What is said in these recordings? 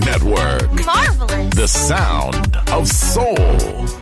Network. Marvelous. The sound of soul.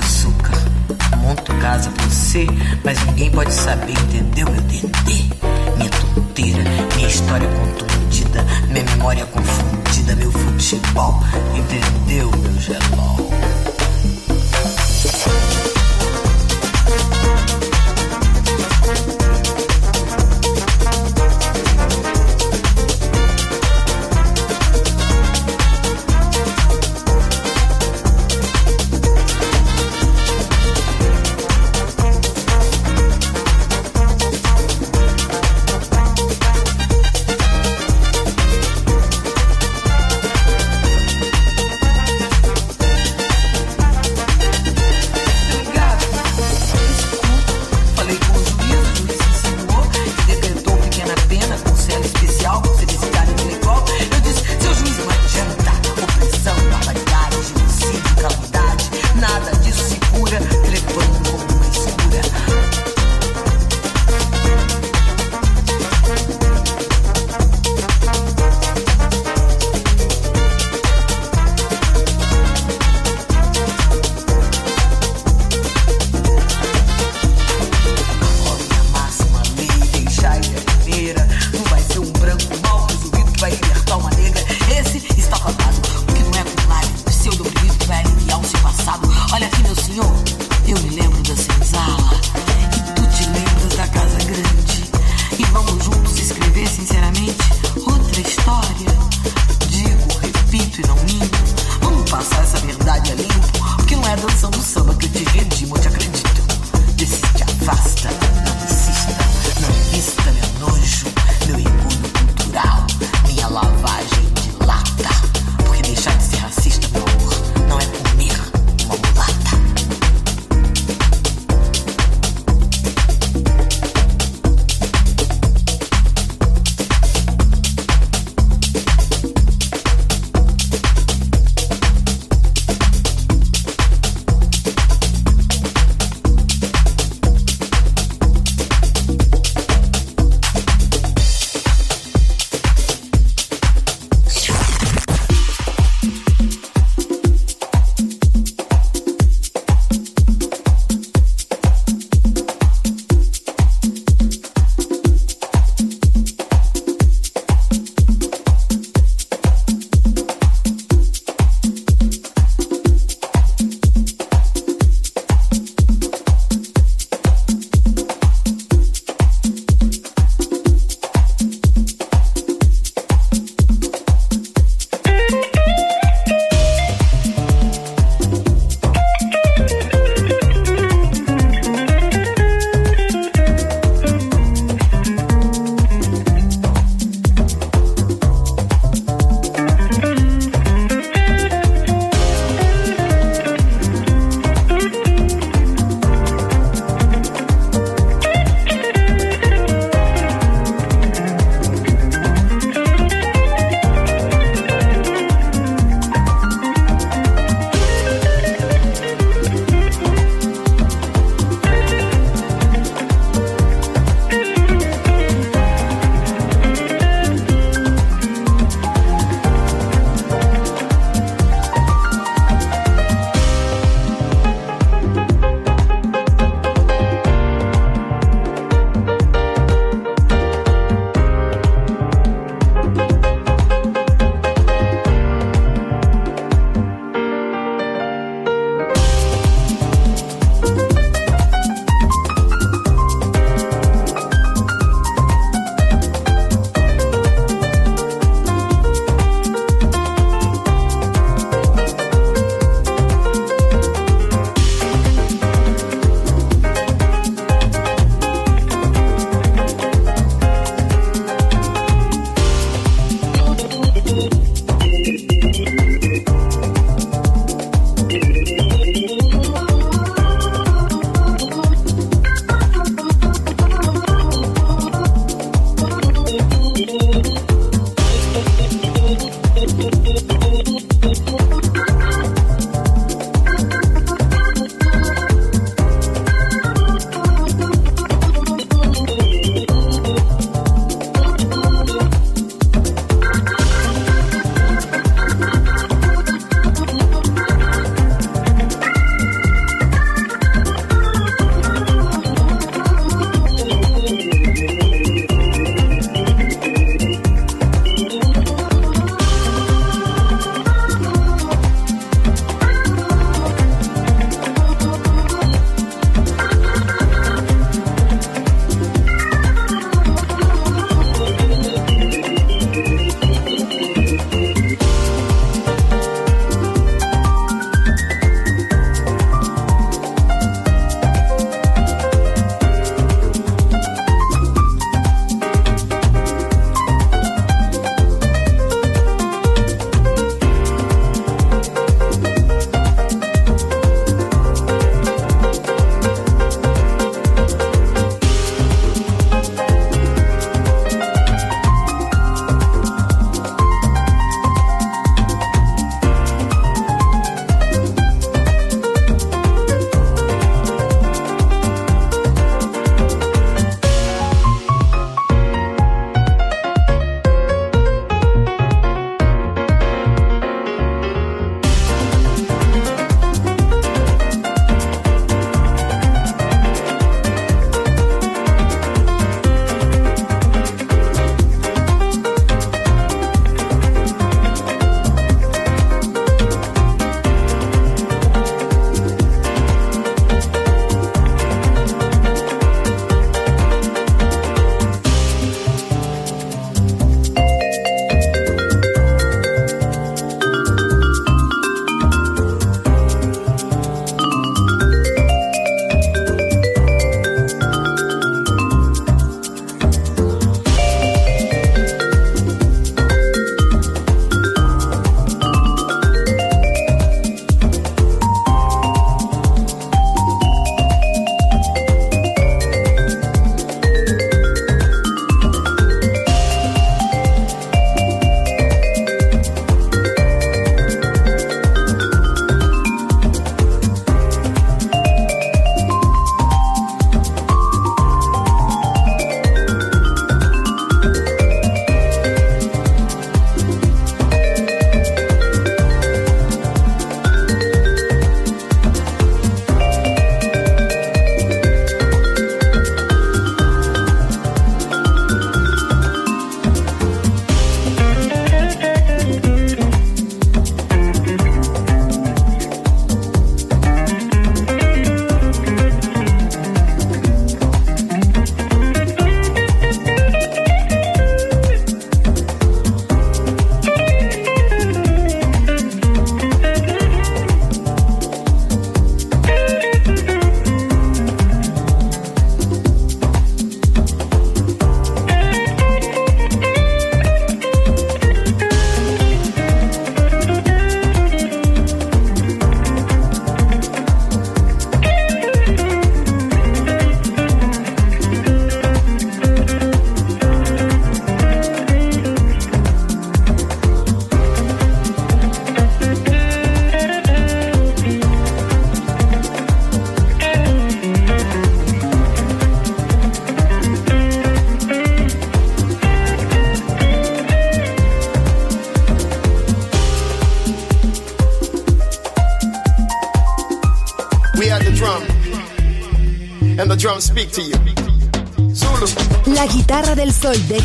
Açúcar. Monto casa pra você, mas ninguém pode saber, entendeu, meu dendê? Minha tonteira, minha história contundida, minha memória confundida, meu futebol, entendeu, meu gelol?